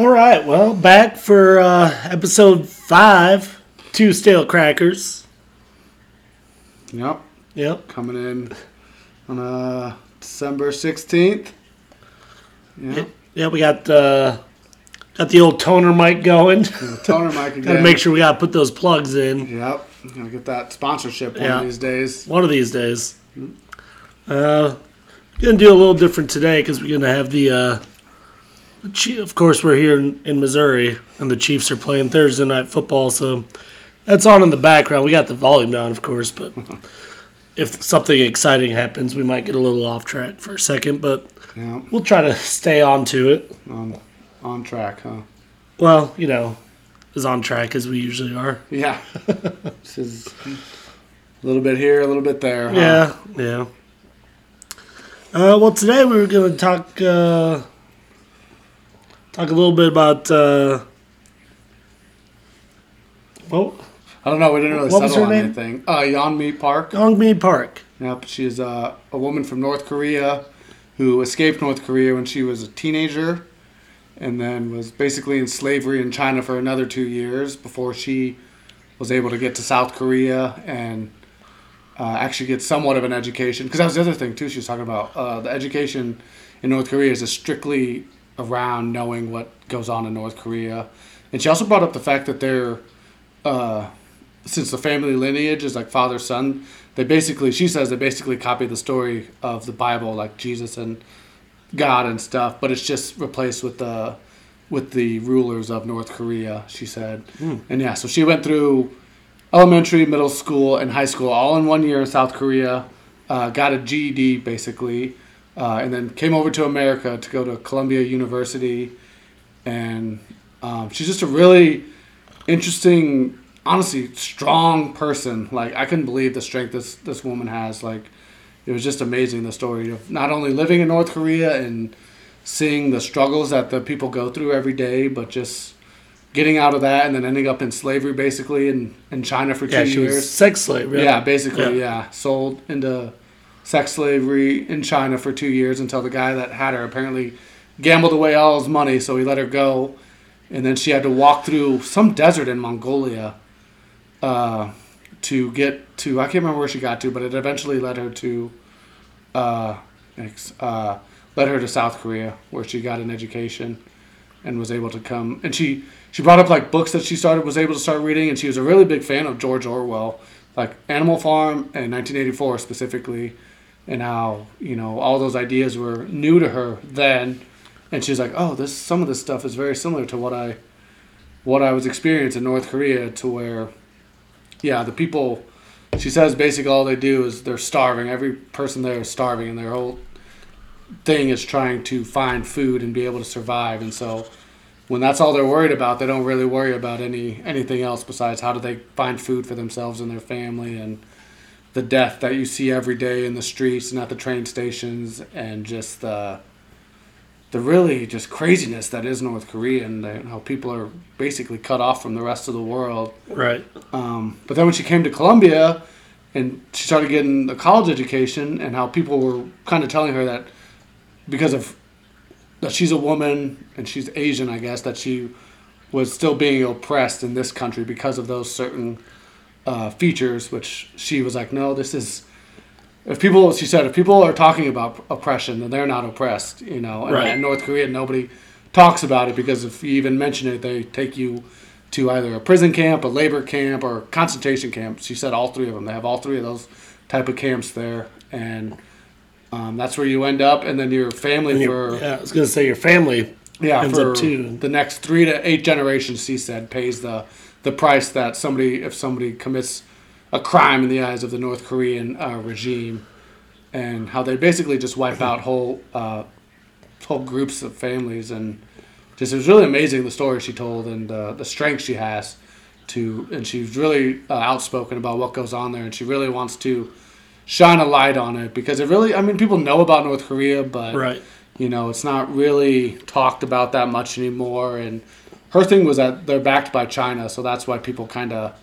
All right, well, back for uh, episode five, two stale crackers. Yep, Yep. coming in on uh, December 16th. Yeah, Yeah, we got uh, got the old toner mic going. the toner mic again. Gotta make sure we gotta put those plugs in Yep, gonna get that sponsorship one Yeah. of these days. one of these days. Uh, gonna do a little different today because we're gonna have the. Uh, the Chief, of course, we're here in, in Missouri, and the Chiefs are playing Thursday night football, so that's on in the background. We got the volume down, of course, but if something exciting happens, we might get a little off track for a second, but Yeah, we'll try to stay on to it. on on track, huh? Well, you know, as on track as we usually are. Yeah, this is a little bit here, a little bit there. Huh? Yeah, yeah. Uh, well, today we were going to talk uh, talk a little bit about. Uh, well, I don't know. We didn't really What settle her on name? anything. Uh, Yeonmi Park. Yeonmi Park. Yep, she's uh, a woman from North Korea who escaped North Korea when she was a teenager and then was basically in slavery in China for another two years before she was able to get to South Korea and uh, actually get somewhat of an education. Because that was the other thing, too, she was talking about. Uh, the education in North Korea is a strictly around knowing what goes on in North Korea. And she also brought up the fact that they're uh, since the family lineage is like father son they basically she says they basically copy the story of the bible like jesus and god and stuff but it's just replaced with the with the rulers of north korea she said and yeah so she went through elementary middle school and high school all in one year in south korea uh, got a ged basically uh, and then came over to america to go to columbia university and um, she's just a really interesting, honestly strong person. Like I couldn't believe the strength this this woman has. Like it was just amazing the story of not only living in North Korea and seeing the struggles that the people go through every day, but just getting out of that and then ending up in slavery basically in, in China for two Yeah, she years. was sex slave. Right? Yeah, basically, Yeah. yeah. Sold into sex slavery in China for two years until the guy that had her apparently gambled away all his money, so he let her go. And then she had to walk through some desert in Mongolia uh, to get to, I can't remember where she got to, but it eventually led her to, uh, uh, led her to South Korea, where she got an education and was able to come. And she, she brought up like books that she started, was able to start reading, and she was a really big fan of George Orwell like Animal Farm and 1984 specifically, and how you know all those ideas were new to her then, and she's like, oh, this some of this stuff is very similar to what I, what I was experiencing in North Korea, to where, yeah, the people, she says basically all they do is they're starving. Every person there is starving, and their whole thing is trying to find food and be able to survive, and so when that's all they're worried about, they don't really worry about any anything else besides how do they find food for themselves and their family and the death that you see every day in the streets and at the train stations and just the the really just craziness that is North Korea and the- how people are basically cut off from the rest of the world. Right. Um, but then when she came to Columbia and she started getting a college education and how people were kind of telling her that because of that she's a woman and she's Asian, I guess, that she was still being oppressed in this country because of those certain uh, features, which she was like, no, this is. If people, she said, if people are talking about oppression, then they're not oppressed, you know. And Right. in North Korea, nobody talks about it because if you even mention it, they take you to either a prison camp, a labor camp, or concentration camp. She said all three of them. They have all three of those type of camps there, and um, that's where you end up. And then your family And for yeah, I was gonna say your family. yeah, ends for up too. the next three to eight generations, she said, pays the the price that somebody if somebody commits a crime in the eyes of the North Korean uh, regime, and how they basically just wipe out whole uh, whole groups of families, and just it was really amazing the story she told and uh, the strength she has to, and she's really uh, outspoken about what goes on there, and she really wants to shine a light on it because it really, I mean, people know about North Korea, but Right. you know, it's not really talked about that much anymore. And her thing was that they're backed by China, so that's why people kind of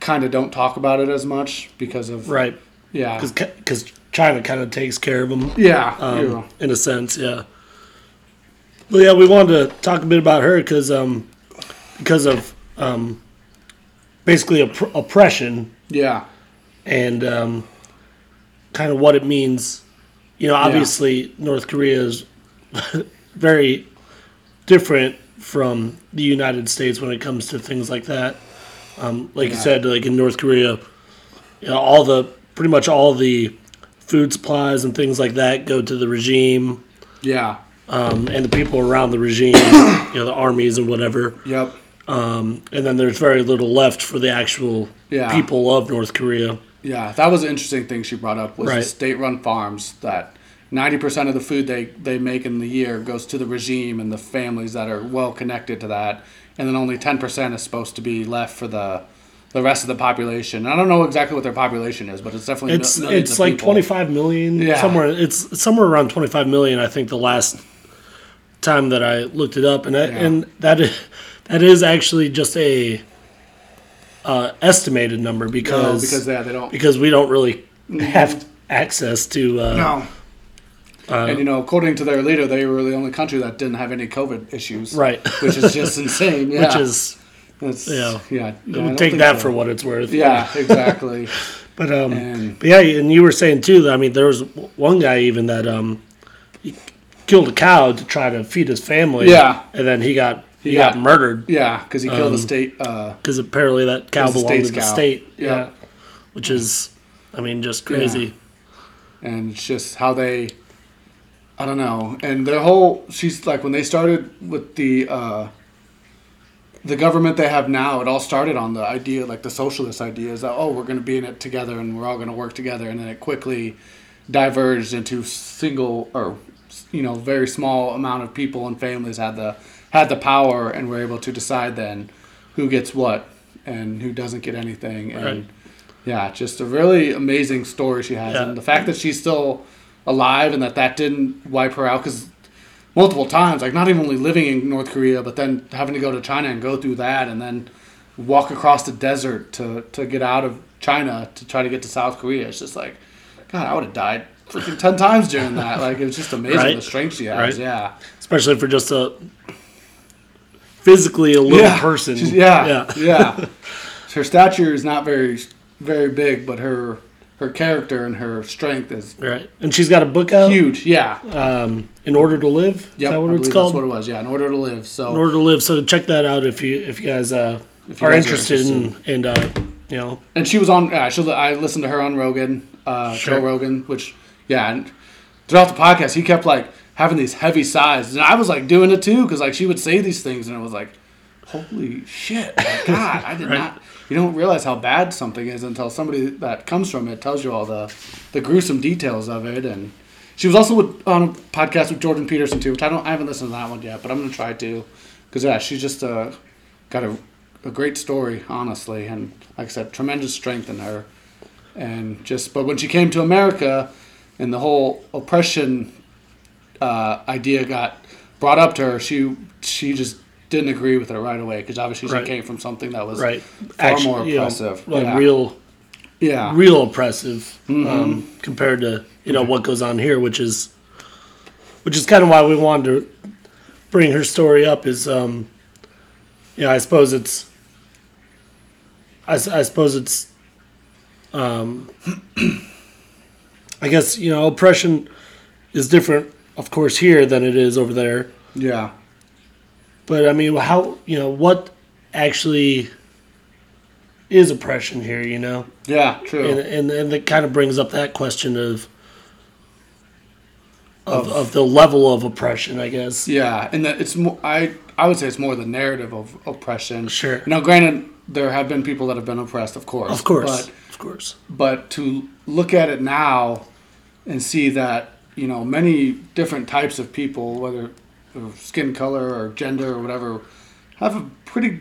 kind of don't talk about it as much because of Right. yeah Because China kind of takes care of them. yeah Um, yeah. in a sense, yeah. Well, yeah, we wanted to talk a bit about her because um, because of um, basically opp- oppression Yeah. and um, kind of what it means. You know, obviously North Korea is very different from the United States when it comes to things like that. Um, like you said, like in North Korea, you know, all the pretty much all the food supplies and things like that go to the regime Yeah. um, and the people around the regime, you know, the armies and whatever. Yep. Um, and then there's very little left for the actual Yeah. people of North Korea. Yeah, that was an interesting thing she brought up was the Right. state-run farms that 90% of the food they, they make in the year goes to the regime and the families that are well connected to that and then only 10% is supposed to be left for the the rest of the population. I don't know exactly what their population is, but it's definitely It's it's like people. 25 million Yeah. somewhere. It's somewhere around 25 million. I think the last time that I looked it up, and that, Yeah. and that is that is actually just a uh, estimated number No, because because yeah, they don't because we don't really have access to. Uh, No. Uh, and you know, according to their leader, they were the only country that didn't have any COVID issues. Right. Which is just insane. Yeah. Which is It's, yeah. yeah. yeah we'll take that for what it's worth. Yeah, exactly. But um, And- but yeah, and you were saying too that I mean there was one guy even that um, he killed a cow to try to feed his family. Yeah. and then he got he, got, murdered yeah, because he killed Um, the state. Uh, because apparently that cow belonged to the cow. state. Yeah. Yeah, which is, I mean, just crazy. and it's just how they I don't know. And their whole she's like when they started with the uh the government they have now, it all started on the idea like the socialist ideas that oh we're gonna be in it together and we're all gonna work together and then it quickly diverged into single or you know, very small amount of people and families had the had the power and were able to decide then who gets what and who doesn't get anything and yeah, just a really amazing story she has, Yeah. and the fact that she's still alive and that that didn't wipe her out because multiple times, like not even only living in North Korea, but then having to go to China and go through that, and then walk across the desert to to get out of China to try to get to South Korea. It's just like, God, I would have died freaking ten times during that. Like it was just amazing Right. the strength she has. Right. Yeah, Especially for just a physically a little yeah. person. She's- yeah, yeah, yeah. Her stature is not very very big, but her her character and her strength is right. And she's got a book out. huge. Yeah. Um, in order to live. That what I it's called? That's what it was. Yeah, in order to live. So in order to live. So check that out if you if you guys uh, If you are guys are interested in and uh, you know and she was on. Yeah, she, I listened to her on Rogan, uh, Sure. Joe Rogan, which yeah, and throughout the podcast he kept like having these heavy sighs, and I was like doing it too because like she would say these things, and it was like, holy shit, God, I did Right. not. You don't realize how bad something is until somebody that comes from it tells you all the the gruesome details of it, and. She was also with, on a podcast with Jordan Peterson too, which I don't, I haven't listened to that one yet, but I'm gonna try to, because yeah, she's just uh, got a, a great story, honestly, and like I said, tremendous strength in her, and just but when she came to America, and the whole oppression uh, idea got brought up to her, she she just didn't agree with it right away because obviously she Right. came from something that was right. far more you know, oppressive. like yeah. real yeah, real oppressive Mm-hmm. um, compared to you know what goes on here, which is which is kind of why we wanted to bring her story up. Is um, you know I suppose it's I, I suppose it's um, I guess you know oppression is different, of course, here than it is over there. yeah, But I mean, how you know what actually is oppression here? You know yeah, true. and and, and it kind of brings up that question of of, Of- of the level of oppression, I guess. Yeah, and that it's more. I I would say it's more the narrative of oppression. Sure. Now, granted, there have been people that have been oppressed, of course. Of course, But of course. but to look at it now and see that you know many different types of people, whether of skin color or gender or whatever, have a pretty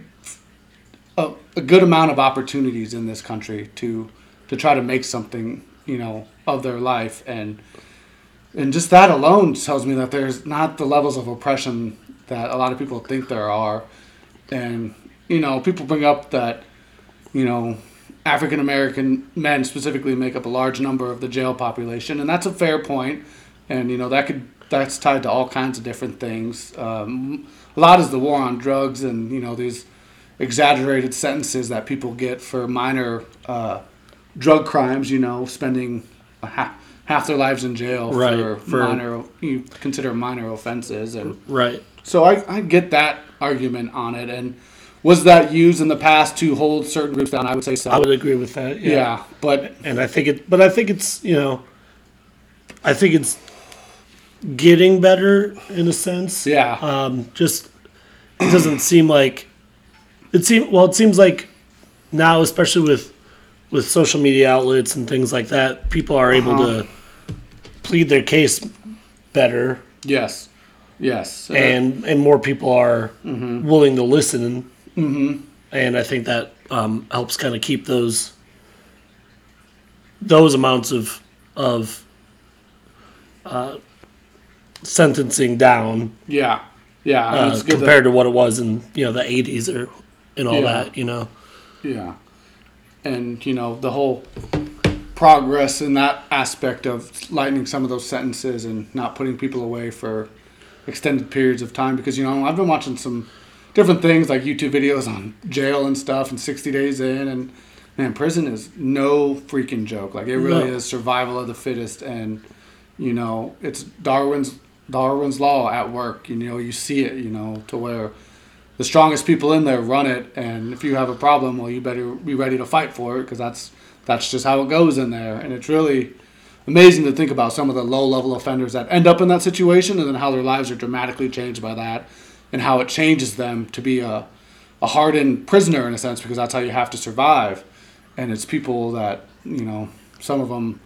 a, a good amount of opportunities in this country to to try to make something you know of their life and and just that alone tells me that there's not the levels of oppression that a lot of people think there are and you know people bring up that you know African American men specifically make up a large number of the jail population, and that's a fair. And you know that could that's tied to all kinds of different things. Um, a lot is the war on drugs and you know these exaggerated sentences that people get for minor uh, drug crimes. You know, spending half, half their lives in jail Right, for, for- minor you consider minor offenses and Right. so I, I get that argument on it and was that used in the past to hold certain groups down i would say so I would agree with that. yeah. Yeah. but And I think it, but I think it's, you know, I think it's getting better in a sense. yeah Um, just it doesn't seem like it seem well. It seems like now, especially with with social media outlets and things like that, people are able Uh-huh. to plead their case better, yes yes Uh, and and more people are Mm-hmm. willing to listen. Mm-hmm. And I think that um, helps kind of keep those those amounts of of uh, sentencing down yeah yeah uh, it's good that- compared to what it was in you know the 80s or and all Yeah. that you know Yeah. And, you know, the whole progress in that aspect of lightening some of those sentences and not putting people away for extended periods of time. Because, you know, I've been watching some different things like YouTube videos on jail and stuff and 60 days in. And, man, prison is no freaking joke. Like, it really No. is survival of the fittest. And, you know, it's Darwin's. Darwin's law at work, you know, you see it, you know, to where the strongest people in there run it and if you have a problem well you better be ready to fight for it because that's that's just how it goes in there. And it's really amazing to think about some of the low level offenders that end up in that situation and then how their lives are dramatically changed by that and how it changes them to be a, a hardened prisoner in a sense because that's how you have to survive. And it's people that you know some of them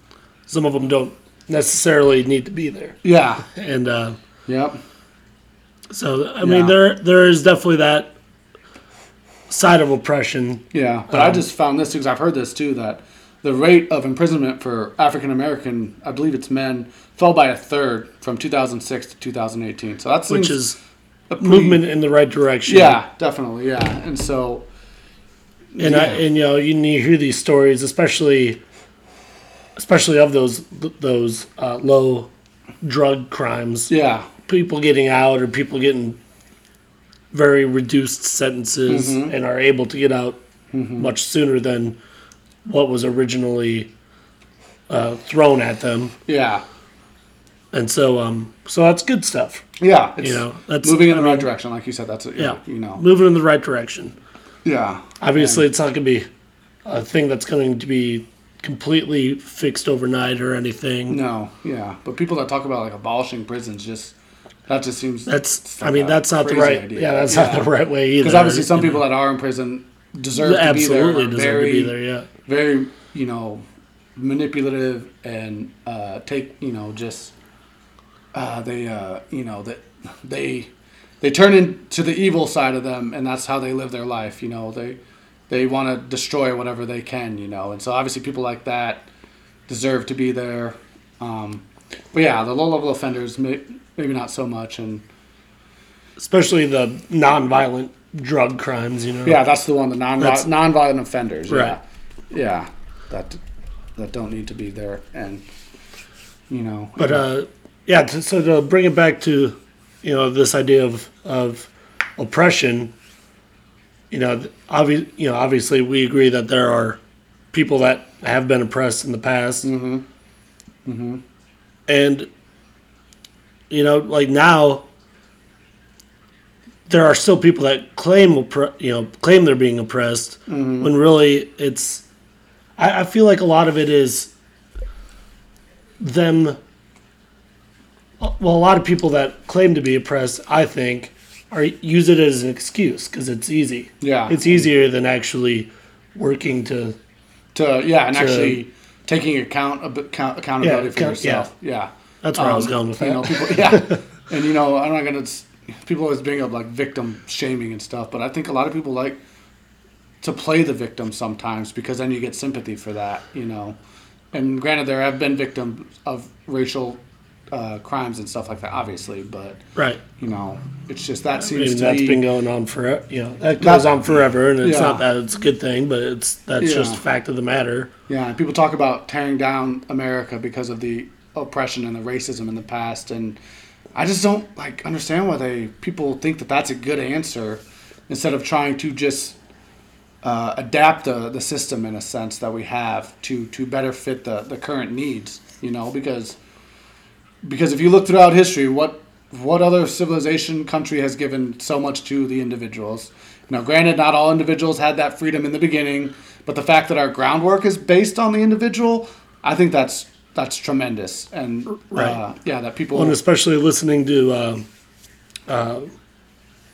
some of them don't necessarily need to be there yeah and uh, yep so i mean Yeah. there there is definitely that side of oppression Yeah, but I Um, just found this because I've heard this too that the rate of imprisonment for African American, I believe it's men, fell by a third from 2006 to 2018. So that's which is a pretty- movement in the right direction Yeah, definitely. Yeah, and so and I, and you know you, you hear these stories especially especially of those those uh, low drug crimes yeah, people getting out or people getting very reduced sentences Mm-hmm. and are able to get out much sooner than what was originally uh, thrown at them. yeah, And so, um, so that's good stuff. yeah. It's You know, that's moving in I the right direction, like you said. That's a, Yeah, you know, moving in the right direction. yeah, Obviously, it's not going to be a thing that's going to be completely fixed overnight or anything. no, yeah. But people that talk about like abolishing prisons, just that just seems That's, I mean, that's not the right. idea. Yeah, that's Yeah. not the right way either. because obviously some you know. people that are in prison deserve absolutely to be there. deserve very, to be there. Yeah. very you know manipulative and uh, take you know just uh, they uh, you know that they they turn into the evil side of them and that's how they live their life you know they they want to destroy whatever they can you know and so obviously people like that deserve to be there um, but yeah the low level offenders may, maybe not so much and especially the non-violent drug crimes. You know. yeah that's the one the non non-violent offenders Right. yeah yeah that that don't need to be there and you know But uh, yeah. To, so to bring it back to, you know, this idea of of oppression. You know, obvi- you know, obviously we agree that there are people that have been oppressed in the past. Mm-hmm. Mm-hmm. And you know, like now, there are still people that claim, you know, claim they're being oppressed, when really it's. I, I feel like a lot of it is them. Well, a lot of people that claim to be oppressed, I think, are use it as an excuse because it's easy. Yeah. it's easier than actually working to. to yeah and to- actually taking account, account accountability Yeah, for yourself yeah, That's where I was Um, going with you that. know people yeah and you know i'm not gonna people always bring up like victim shaming and stuff but i think a lot of people like to play the victim sometimes because then you get sympathy for that you know and granted there have been victims of racial uh, crimes and stuff like that obviously but right. you know it's just that I mean, to that's be been going on forever. You know, that goes on forever, and it's Yeah. not that it's a good thing, but it's that's Yeah. just a fact of the matter. Yeah, and people talk about tearing down America because of the oppression and the racism in the past, and I just don't like understand why they people think that that's a good answer instead of trying to just uh, adapt the, the system in a sense that we have to to better fit the, the current needs. You know, because because if you look throughout history, what what other civilization country has given so much to the individuals? Now, granted, not all individuals had that freedom in the beginning, but the fact that our groundwork is based on the individual, I think that's that's tremendous, and Right. uh, yeah, that people and especially listening to uh, uh,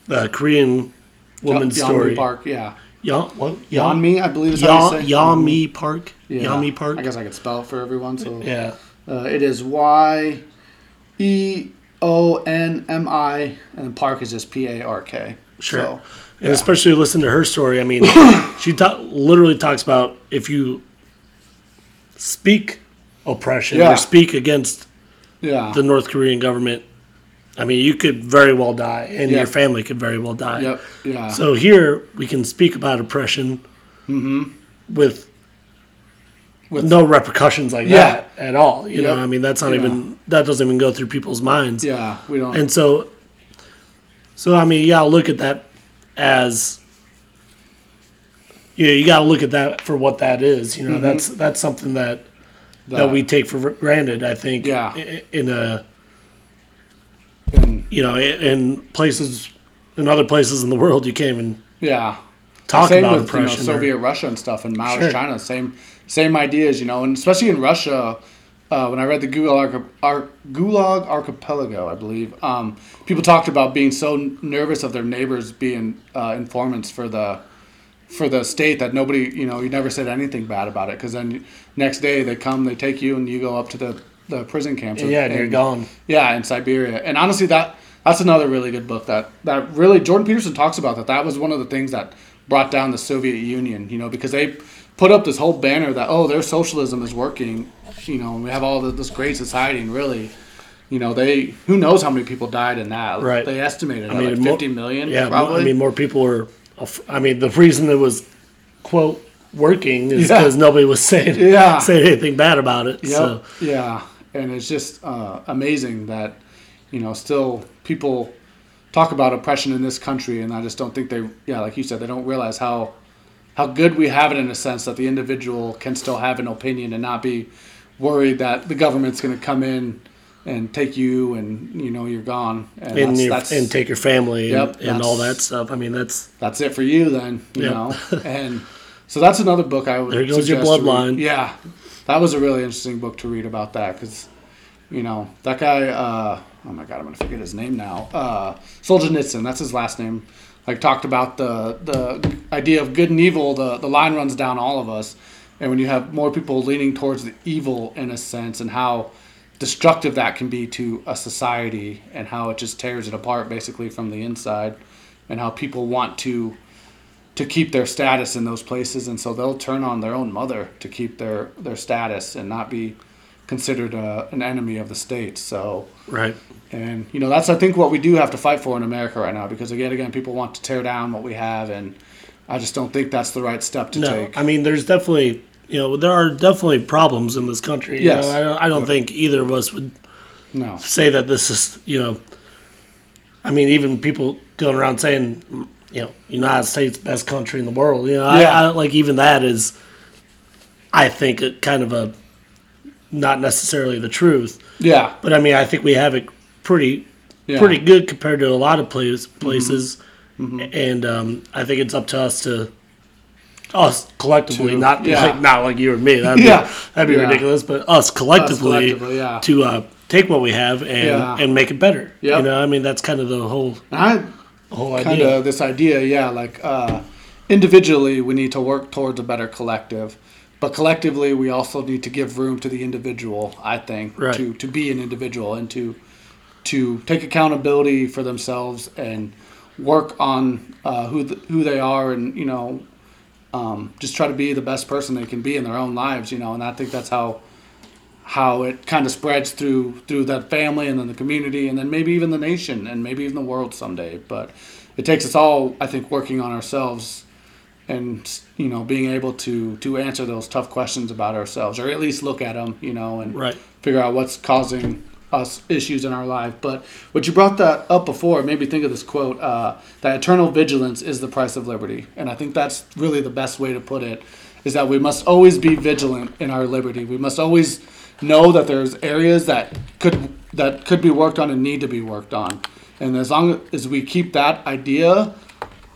the Korean woman's Yeonmi story. Park, yeah? Yeon, Yeonmi, I believe is how you say. Yeonmi Park. Yeah. Yeonmi Park. I guess I could spell it for everyone. So Yeah. uh, it is Y E O N M I, and Park is just P A R K. Sure. So, And especially listen to her story. I mean, she ta- literally talks about if you speak oppression Yeah. or speak against yeah. the North Korean government, I mean, you could very well die, and Yeah. your family could very well die. Yep. Yeah. So here we can speak about oppression Mm-hmm. With- no repercussions like Yeah. that at all. You know, I mean, that's not Yeah. even that doesn't even go through people's minds. yeah. We don't. And so, so I mean, you gotta look at that as, yeah, you gotta look at that for what that is. You know, Mm-hmm. that's that's something that that we take for granted. I think. Yeah. i- In a and, you know in in places in other places in the world you can't even yeah. talk same about with you know, oppression. or- Soviet Russia and stuff, and Maoist Sure. China. Same same ideas, you know, and especially in Russia. Uh, when I read the Gulag, Ar- Gulag Archipelago, I believe, um, people talked about being so n- nervous of their neighbors being uh, informants for the for the state that nobody, you know, you never said anything bad about it because then next day they come, they take you, and you go up to the, the prison camps. yeah, and you're gone. Yeah, in Siberia. And honestly, that that's another really good book that that really Jordan Peterson talks about that. That was one of the things that brought down the Soviet Union. You know, because they put up this whole banner that oh, their socialism is working. You know, and we have all this great society, and really. You know, they who knows how many people died in that? Right. They estimated I mean, like fifty million. Yeah, probably. I mean, more people were. I mean, the reason it was quote working is Yeah. because nobody was saying Yeah. saying anything bad about it. Yep. So Yeah, and it's just uh, amazing that you know still people talk about oppression in this country, and I just don't think they, yeah, like you said, they don't realize how how good we have it in a sense that the individual can still have an opinion and not be worried that the government's going to come in and take you and you know you're gone and, and that's, your, that's, and take your family Yep, and, and all that stuff. I mean, that's that's it for you then you Yep. know and so that's another book i would There goes your suggest to read. bloodline. yeah that was a really interesting book to read about that because you know that guy uh, oh my god i'm gonna forget his name now uh, solzhenitsyn that's his last name like talked about the the idea of good and evil the, the line runs down all of us. And when you have more people leaning towards the evil in a sense and how destructive that can be to a society and how it just tears it apart basically from the inside and how people want to to keep their status in those places. And so they'll turn on their own mother to keep their their status and not be considered a, an enemy of the state so right. and you know that's i think what we do have to fight for in america right now because again again people want to tear down what we have and i just don't think that's the right step to No, take I mean, there's definitely you know there are definitely problems in this country. You Yes. know, I don't, I don't think either of us would no say that this is you know. I mean, even people going around saying, you know, United States best country in the world. You know, Yeah. I, I like even that is, I think, a kind of a not necessarily the truth. yeah But I mean, I think we have it pretty yeah pretty good compared to a lot of places places, and um, I think it's up to us to us collectively, To- not yeah. like not like you or me. That'd Yeah. be, that'd be Yeah. ridiculous. But us collectively, collectively, yeah. to uh, take what we have and Yeah. and make it better. Yep. You know, I mean, that's kind of the whole i whole kind of this idea yeah like uh, individually we need to work towards a better collective but collectively we also need to give room to the individual i think Right. to to be an individual and to to take accountability for themselves and work on uh, who th- who they are and you know um, just try to be the best person they can be in their own lives you know and i think that's how how it kind of spreads through through that family and then the community and then maybe even the nation and maybe even the world someday but it takes us all i think working on ourselves and you know being able to to answer those tough questions about ourselves or at least look at them you know and Right. figure out what's causing us issues in our life. But what you brought that up before made me think of this quote: uh, "That eternal vigilance is the price of liberty," and I think that's really the best way to put it. Is that we must always be vigilant in our liberty. We must always know that there's areas that could that could be worked on and need to be worked on. And as long as we keep that idea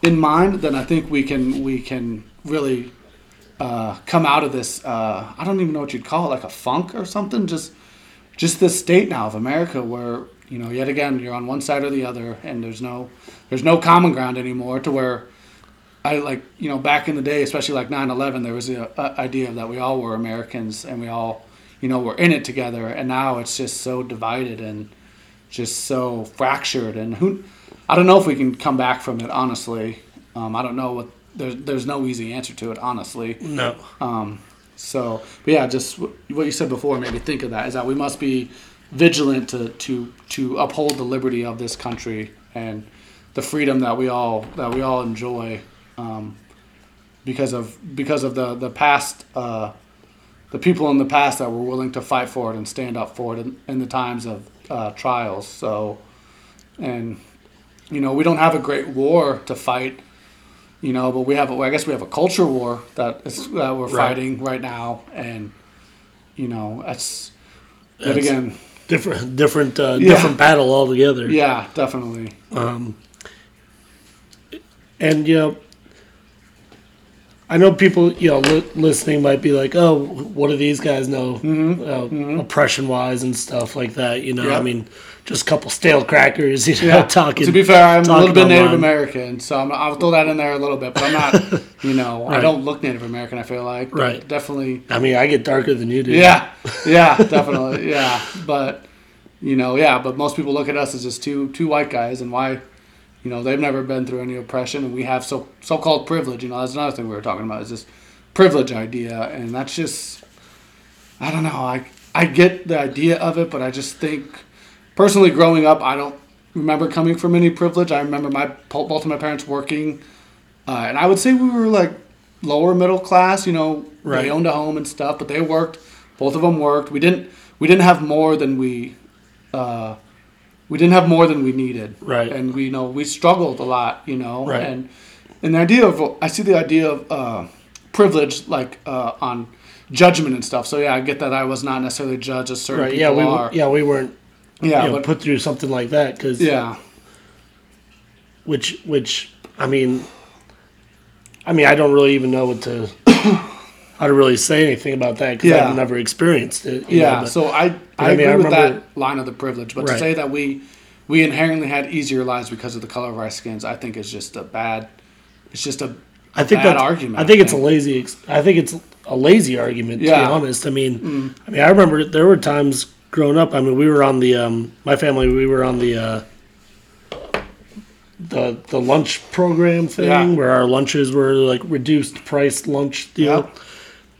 in mind, then I think we can we can really uh, come out of this. Uh, I don't even know what you'd call it, like a funk or something. Just just this state now of America where you know yet again you're on one side or the other, and there's no there's no common ground anymore. To where I like you know back in the day, especially like 9/11, there was the uh, idea that we all were Americans and we all you know were in it together, and now it's just so divided and just so fractured. And who I don't know if we can come back from it. Honestly, um, I don't know what there's there's no easy answer to it. Honestly, No. um, so, but yeah, just wh- what you said before made me think of that. Is that we must be vigilant to to to uphold the liberty of this country and the freedom that we all that we all enjoy, um, because of because of the the past. Uh, the people in the past that were willing to fight for it and stand up for it in, in the times of uh, trials. So, and you know, we don't have a great war to fight you know. But we have, a, I guess, we have a culture war that is that we're Right. fighting right now, and you know, that's. But again, Different, different, uh, Yeah. different battle altogether. yeah, definitely. Um, and you know, I know people, you know, li- listening might be like, "Oh, what do these guys know, uh, oppression wise and stuff like that?" You know, I mean, just a couple stale crackers, you know, Yeah. talking. to be fair, I'm a little bit Native online. American, so I'm, I'll throw that in there a little bit. But I'm not, you know, I don't look Native American. I feel like, Right. Definitely, I mean, I get darker than you do. Yeah, yeah, definitely, yeah. But you know, yeah. But most people look at us as just two two white guys, and why, you know, they've never been through any oppression, and we have so so called privilege. You know, that's another thing we were talking about is this privilege idea, and that's just, I don't know. I I get the idea of it, but I just think, personally, growing up, I don't remember coming from any privilege. I remember my both of my parents working, uh, and I would say we were like lower middle class. You know, Right. they owned a home and stuff, but they worked. Both of them worked. We didn't. We didn't have more than we. Uh, we didn't have more than we needed. Right. And we you know we struggled a lot. You know. Right. And and the idea of I see the idea of uh, privilege like uh, on judgment and stuff. So yeah, I get that I was not necessarily judged as certain Right. people Yeah. We. are. Yeah. We weren't. Yeah. you know, but put through something like that because. yeah. Which. Which. I mean. I mean, I don't really even know what to. how to really say anything about that because Yeah. I've never experienced it. you know, Yeah, but- so I, I, I agree mean, I with remember- that line of the privilege, but to say that we we inherently had easier lives because of the color of our skins, I think is just a bad. It's just a I think that argument, I think it's a lazy. ex- I think it's a lazy argument. To Yeah. Mm. be honest, I mean, I mean, I remember there were times growing up. I mean, we were on the um, my family. We were on the uh, the the lunch program thing Yeah. where our lunches were like reduced price lunch deal. Yep.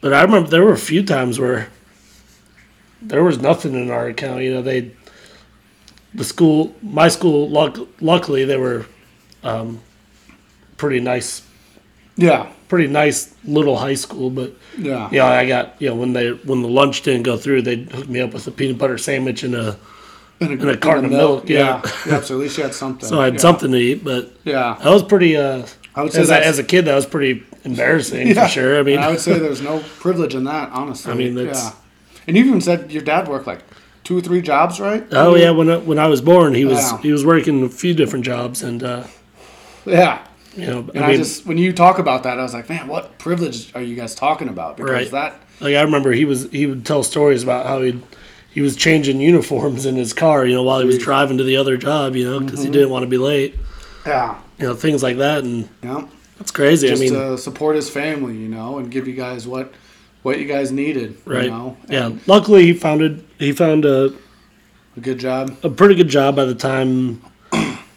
But I remember there were a few times where there was nothing in our account. You know, they the school, my school, luck, luckily they were um, pretty nice yeah, pretty nice little high school, but yeah, yeah, I got you know when they when the lunch didn't go through, they hooked me up with a peanut butter sandwich and a and a carton of milk, yeah. yeah. So at least you had something. so I had yeah. something to eat. But Yeah, that was pretty. Uh, I would say as, a, as a kid, that was pretty embarrassing yeah. for sure. I mean, I would say there's no privilege in that, honestly. I mean, that's- yeah. And you even said your dad worked like two or three jobs, right? oh yeah, when I, when I was born, he was Yeah. he was working a few different jobs, and uh, Yeah. You know, And I I, just when you talk about that, I was like, man, what privilege are you guys talking about? Because Right. that like I remember he was he would tell stories about how he he was changing uniforms in his car, you know, while he was driving to the other job, you know, because Mm-hmm. he didn't want to be late, yeah, you know, things like that, and yeah. that's crazy. just I mean, to support his family, you know, and give you guys what what you guys needed, right? You know, yeah. Luckily, he founded he found a a good job. a pretty good job by the time.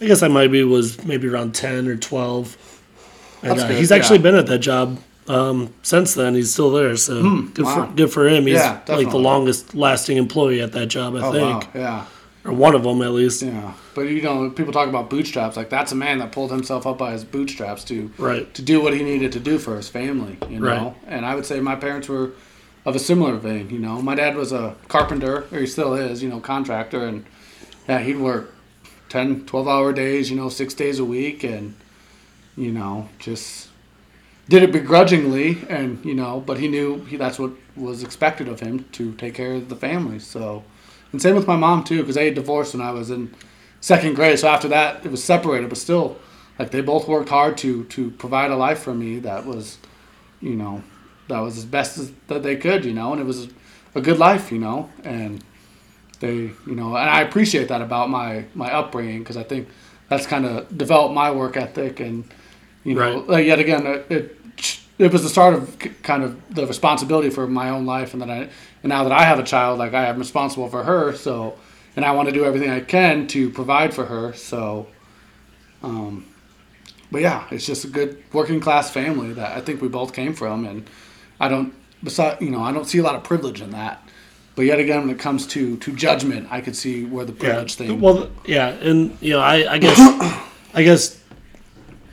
I guess I might be was maybe around ten or twelve. And uh, he's actually yeah. been at that job um, since then. He's still there, so good wow. for good for him. He's Yeah, like the longest lasting employee at that job, I Oh think, wow, yeah, or one of them at least. yeah. But you know, people talk about bootstraps. Like that's a man that pulled himself up by his bootstraps to Right. to do what he needed to do for his family. You know, Right. and I would say my parents were of a similar vein. You know, my dad was a carpenter, or he still is. You know, contractor, and yeah, he'd work 10, 12 hour days. You know, six days a week, and you know, just did it begrudgingly, and you know, but he knew he, that's what was expected of him to take care of the family. So, and same with my mom too, because they divorced when I was in second grade. So after that, it was separated, but still, like they both worked hard to to provide a life for me that was, you know, that was as best as that they could, you know, and it was a good life, you know, and they, you know, and I appreciate that about my my upbringing because I think that's kind of developed my work ethic and, you know, Right. like yet again, it, it it was the start of kind of the responsibility for my own life, and that I and now that I have a child, like I am responsible for her, so and I want to do everything I can to provide for her, so. Um, but yeah, it's just a good working class family that I think we both came from, and I don't, beside you know, I don't see a lot of privilege in that. But yet again, when it comes to to judgment, I could see where the Yeah. privilege thing. Well, yeah, and you know, I, I guess, I guess,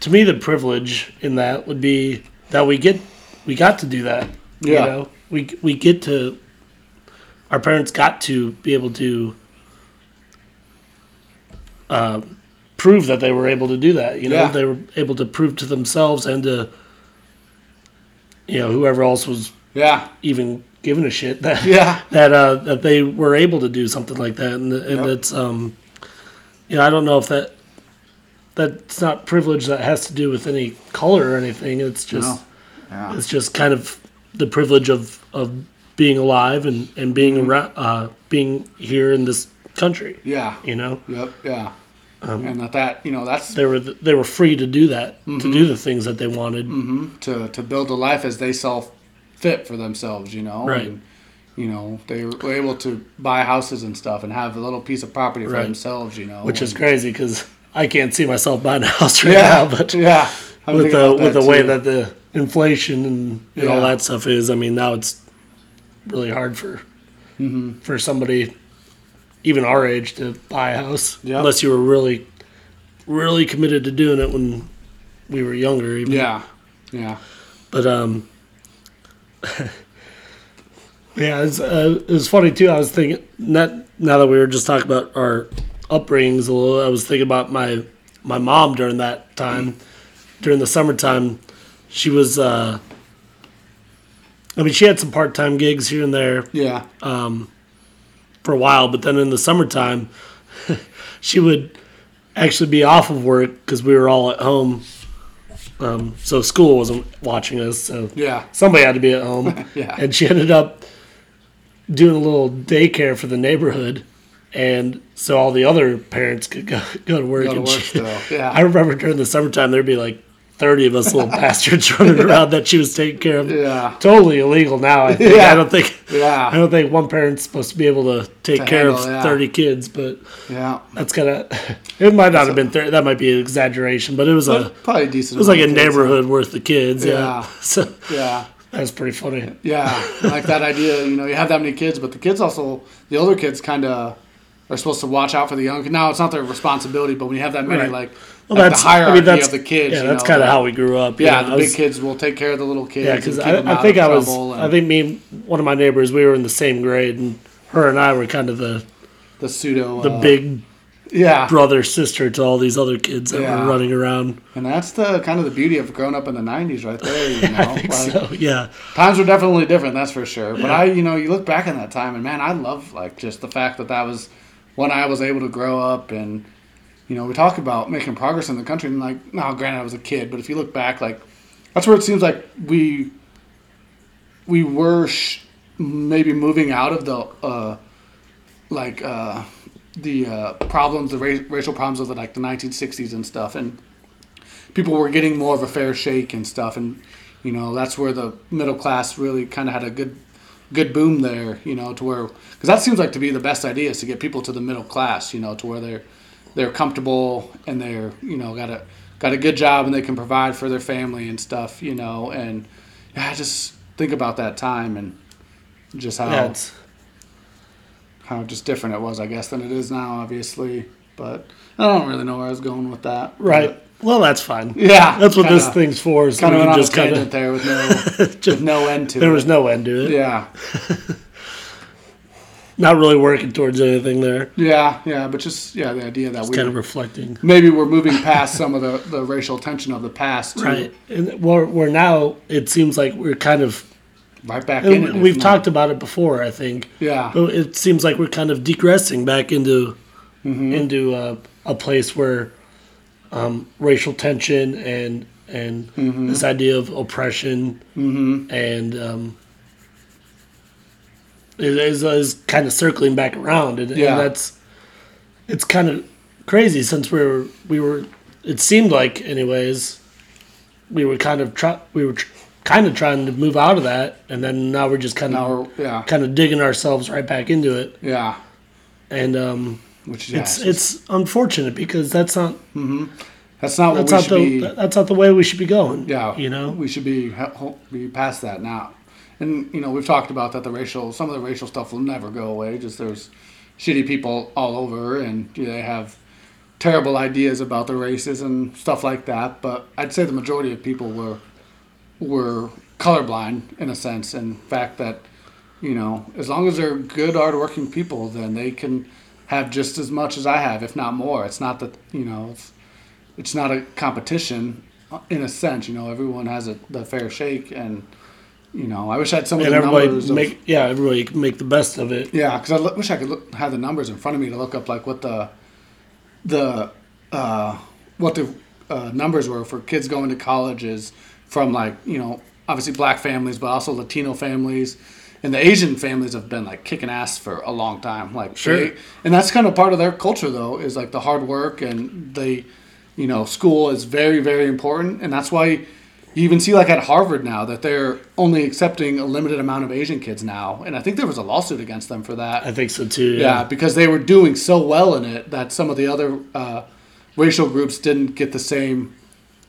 to me, the privilege in that would be that we get, we got to do that. Yeah. You know, we we get to, our parents got to be able to, uh, prove that they were able to do that. You know, Yeah. they were able to prove to themselves and to, you know, whoever else was yeah, even giving a shit that yeah, that uh, that they were able to do something like that, and and Yep. it's um, you know, I don't know if that that's not privilege that has to do with any color or anything. It's just No. yeah, it's just kind of the privilege of of being alive and and being Mm-hmm. around, uh, being here in this country. yeah, You know, yep, yeah, Um, and that that you know that's they were they were free to do that, to Mm-hmm. do the things that they wanted. to to build a life as they saw fit for themselves, you know. Right. And, you know, they were able to buy houses and stuff and have a little piece of property for Right. themselves, you know. Which is crazy because I can't see myself buying a house right yeah, now, but yeah. I'm with the with the that way that the inflation and, and all that stuff is, I mean, now it's really hard for Mm-hmm. for somebody even our age to buy a house Yep. unless you were really really committed to doing it when we were younger. Even. yeah, yeah, But um, yeah, it's uh, it was funny too. I was thinking not now that we were just talking about our upbringings a little. I was thinking about my my mom during that time, during the summertime. She was. Uh, I mean, she had some part time gigs here and there yeah, for a while, but then in the summertime, she would actually be off of work because we were all at home. Um, so school wasn't watching us. So yeah, somebody had to be at home. Yeah. And she ended up doing a little daycare for the neighborhood. And so all the other parents could go, go to work. Go to and work she- yeah. I remember during the summertime, there'd be like 30 of us little bastards running around that she was taking care of. yeah, Totally illegal now. I think. Yeah. I don't think. yeah. I don't think one parent's supposed to be able to take To care of yeah. 30 kids, but yeah. that's kind of. It might not have been 30. That might be an exaggeration, but it was a. Probably decent. It was like a amount of kids, neighborhood worth of kids. Yeah. Yeah. So Yeah, that's pretty funny. yeah. like that idea. You know, you have that many kids, but the kids also, the older kids, kind of are supposed to watch out for the young. Now it's not their responsibility, but when you have that many, Right. like, Well, like that's the hierarchy I mean, that's of the kids. Yeah, that's kind of how we grew up. Yeah, the I big was- kids will take care of the little kids. Yeah, because I, I think I was. trouble I think me, and one of my neighbors, we were in the same grade, and her and I were kind of the the pseudo, the uh, big yeah, brother sister to all these other kids that Yeah. were running around. and that's the kind of the beauty of growing up in the '90s, right there. You know, I think like, so. Yeah, times were definitely different, that's for sure. But I, you know, you look back in that time, and man, I love like just the fact that that was when I was able to grow up, and you know, we talk about making progress in the country, and like, now, granted, I was a kid, but if you look back, like, that's where it seems like we we were sh- maybe moving out of the uh, like uh, the uh, problems, the ra- racial problems of the like the 1960s and stuff, and people were getting more of a fair shake and stuff, and you know that's where the middle class really kind of had a good good boom there, you know, to where because that seems like to be the best idea is to get people to the middle class, you know, to where they're they're comfortable and they're you know got a got a good job and they can provide for their family and stuff, you know, and yeah, I just think about that time and just how yeah. How just different it was, I guess, than it is now, obviously. But I don't really know where I was going with that. right. Well, that's fine. Yeah, That's what this kinda- thing's for. So Kind of just kind of there with no, with no end to there it. There was no end to it. yeah, Not really working towards anything there. yeah, yeah, but just yeah, the idea that we Kind of reflecting. maybe we're moving past some of the, the racial tension of the past, to Right. And where, where now it seems like we're kind of right back in it. we've talked about it before, I think. yeah, But it seems like we're kind of degressing back into Mm-hmm. into uh, a place where um, racial tension and and Mm-hmm. this idea of oppression and um, is, is kind of circling back around, and, Yeah. and that's it's kind of crazy since we were we were it seemed like anyways we were kind of try, we were tr- kind of trying to move out of that, and then now we're just kind of yeah, kind of digging ourselves right back into it, yeah, and um, which yeah, it's it's unfortunate because that's not mm-hmm. that's not what that's we not should the be. that's not the way we should be going. Yeah, you know. we should be be past that now. And you know, we've talked about that the racial, some of the racial stuff will never go away. Just there's shitty people all over, and you know, they have terrible ideas about the races and stuff like that. But I'd say the majority of people were were colorblind in a sense, and fact that you know, as long as they're good, hardworking people, then they can have just as much as I have, if not more. It's not that you know, it's it's not a competition uh, in a sense. You know, everyone has a the fair shake, and you know, I wish I had some of And the numbers. of- make yeah, everybody make the best of it. yeah, because I wish I could look, have the numbers in front of me to look up like what the the uh, what the uh, numbers were for kids going to colleges from like you know obviously black families, but also Latino families. And the Asian families have been like kicking ass for a long time. Like, Sure. they- and that's kind of part of their culture, though, is like the hard work and they, you know, school is very, very important, and that's why you even see like at Harvard now that they're only accepting a limited amount of Asian kids now, and I think there was a lawsuit against them for that. I think so too. yeah. Yeah. because they were doing so well in it that some of the other uh, racial groups didn't get the same.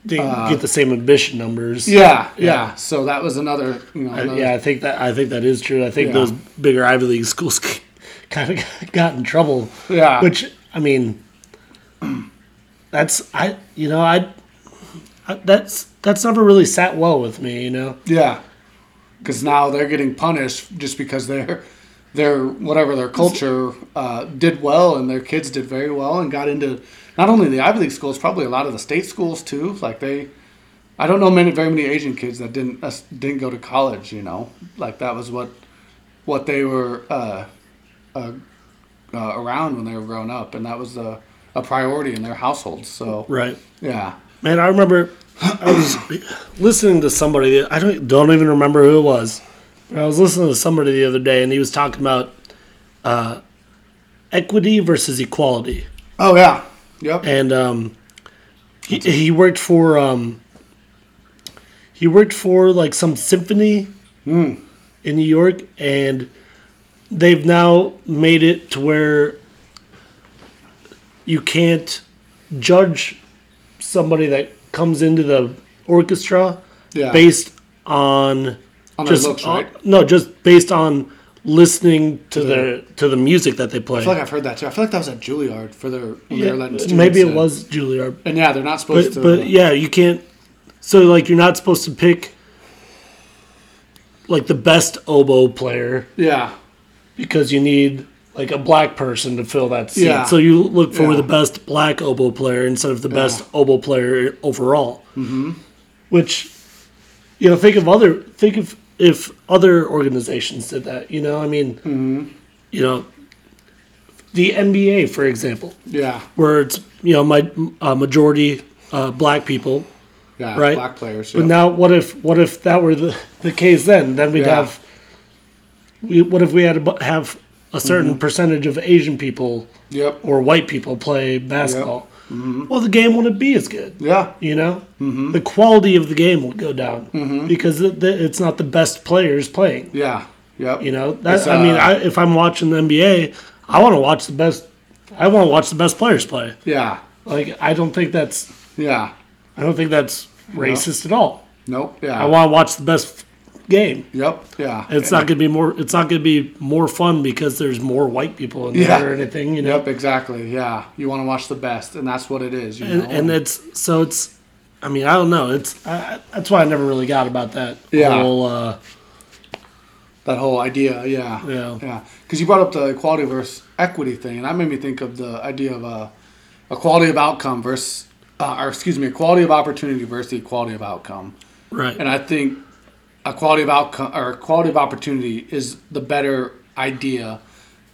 They get the same ambition numbers. Uh, Yeah, yeah. Yeah. So that was another, you know, I- yeah, I think that I think that is true. I think Yeah. those bigger Ivy League schools kind of got in trouble. Yeah. Which I mean, that's I you know I, I that's that's never really sat well with me. You know. Yeah, because now they're getting punished just because their their whatever their culture uh, did well and their kids did very well and got into not only the Ivy League schools, probably a lot of the state schools too. Like they, I don't know many very many Asian kids that didn't uh, didn't go to college. You know, like that was what what they were uh, uh, uh, around when they were growing up, and that was a, a priority in their households. So Right. yeah, Man, I remember I was listening to somebody. I don't don't even remember who it was. I was listening to somebody the other day, and he was talking about uh, equity versus equality. oh yeah, yep, and um, he, he worked for um, he worked for like some symphony in New York, and they've now made it to where you can't judge somebody that comes into the orchestra yeah. based on on just looks, on- right? no, just based on listening to the to the music that they play. I feel like I've heard that too. I feel like that was at Juilliard for their when they Yeah, were letting students maybe it in. was Juilliard, And yeah, they're not supposed but to. but yeah, you can't. So like, you're not supposed to pick like the best oboe player yeah, because you need like a black person to fill that seat. Yeah. So you look for Yeah. the best black oboe player instead of the best oboe player overall. Mm-hmm. Which, you know, think of other think of if other organizations did that. You know, I mean, Mm-hmm. you know, the NBA, for example, yeah, where it's you know my uh, majority uh, black people. yeah. Right. Black players. But Yeah. now, what if what if that were the, the case? Then then we'd Yeah. have. We, what if we had to have a certain Mm-hmm. percentage of Asian people yep. or white people play basketball? Well, the game wouldn't be as good. Yeah. You know, Mm-hmm. the quality of the game would go down because it, the, it's not the best players playing. Yeah. Yep. You know, that It's, I mean, uh, I, if I'm watching the NBA, I want to watch the best. I want to watch the best players play. Yeah. Like, I don't think that's Yeah. I don't think that's racist at all. Nope. Yeah. I want to watch the best game. Yep. Yeah. It's not gonna be more. It's not gonna be more fun because there's more white people in there Yeah. or anything. You know. Yep. Exactly. Yeah. You want to watch the best, and that's what it is. You And, know. and it's so it's. I mean, I don't know. It's I, that's why I never really got about that Yeah. whole. Uh, that whole idea. Yeah. Yeah. Yeah. Because you brought up the equality versus equity thing, and that made me think of the idea of uh, equality of outcome versus, uh, or excuse me, equality of opportunity versus the equality of outcome. right. And I think equality of outcome or quality of opportunity is the better idea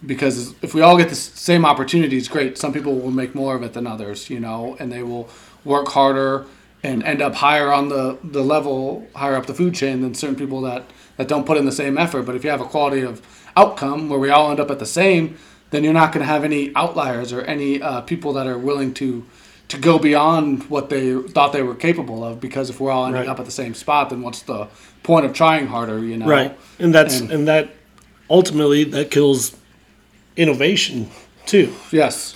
because if we all get the same opportunities, great. Some people will make more of it than others, you know, and they will work harder and end up higher on the, the level, higher up the food chain than certain people that, that don't put in the same effort. But if you have a quality of outcome where we all end up at the same, then you're not going to have any outliers or any uh, people that are willing to to go beyond what they thought they were capable of. Because if we're all ending Right. up at the same spot, then what's the point of trying harder? You know, Right, and that's And- and, that ultimately that kills innovation too, Yes,